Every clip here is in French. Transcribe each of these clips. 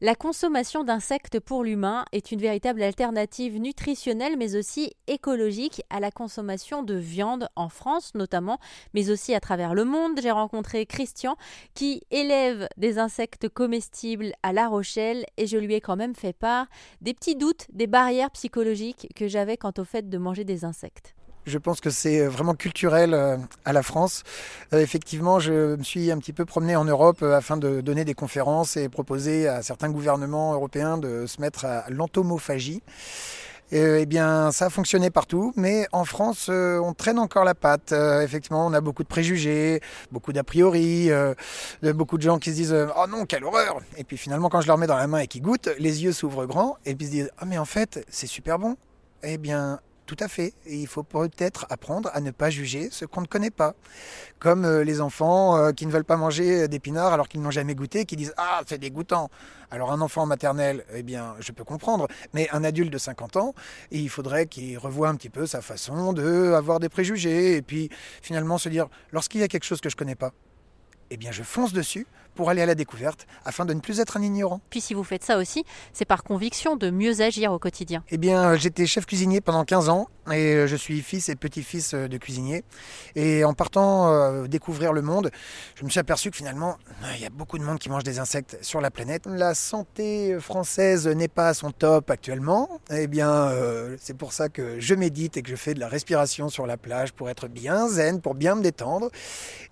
La consommation d'insectes pour l'humain est une véritable alternative nutritionnelle mais aussi écologique à la consommation de viande en France notamment, mais aussi à travers le monde. J'ai rencontré Christian qui élève des insectes comestibles à La Rochelle et je lui ai quand même fait part des petits doutes, des barrières psychologiques que j'avais quant au fait de manger des insectes. Je pense que c'est euh, vraiment culturel euh, à la France. Euh, effectivement, je me suis un petit peu promené en Europe afin de donner des conférences et proposer à certains gouvernements européens de se mettre à l'entomophagie. Eh bien, ça a fonctionné partout, mais en France, on traîne encore la patte. effectivement, on a beaucoup de préjugés, beaucoup d'a priori, beaucoup de gens qui se disent Oh non, quelle horreur Et puis finalement, quand je leur mets dans la main et qu'ils goûtent, les yeux s'ouvrent grands et puis se disent Ah, mais en fait, c'est super bon. Eh bien, tout à fait. Et il faut peut-être apprendre à ne pas juger ce qu'on ne connaît pas. Comme euh, les enfants euh, qui ne veulent pas manger d'épinards alors qu'ils n'ont jamais goûté, qui disent Ah, c'est dégoûtant. Alors un enfant maternel, eh bien, je peux comprendre. Mais un adulte de 50 ans, il faudrait qu'il revoie un petit peu sa façon de des préjugés. Et puis finalement se dire Lorsqu'il y a quelque chose que je ne connais pas, eh bien je fonce dessus pour aller à la découverte afin de ne plus être un ignorant. Puis si vous faites ça aussi, c'est par conviction de mieux agir au quotidien. Eh bien, j'étais chef cuisinier pendant 15 ans et euh, je suis fils et petit-fils euh, de cuisinier. Et en partant euh, découvrir le monde, je me suis aperçu que finalement, il y a beaucoup de monde qui mange des insectes sur la planète. La santé française n'est pas à son top actuellement. Eh bien, c'est pour ça que je médite et que je fais de la respiration sur la plage pour être bien zen, pour bien me détendre.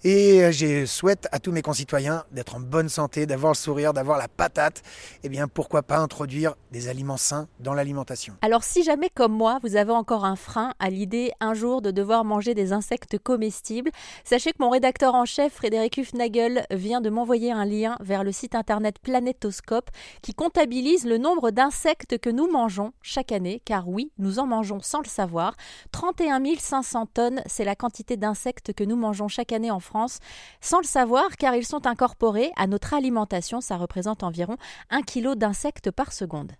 Et je souhaite à tous mes concitoyens d'être en bonne santé, d'avoir le sourire, d'avoir la patate, eh bien pourquoi pas introduire des aliments sains dans l'alimentation? Alors si jamais comme moi, vous avez encore un à l'idée un jour de devoir manger des insectes comestibles, sachez que mon rédacteur en chef Frédéric Hufnagel vient de m'envoyer un lien vers le site internet Planétoscope qui comptabilise le nombre d'insectes que nous mangeons chaque année, car oui, nous en mangeons sans le savoir. 31 500 tonnes, c'est la quantité d'insectes que nous mangeons chaque année en France, sans le savoir car ils sont incorporés à notre alimentation, ça représente environ 1 kg d'insectes par seconde.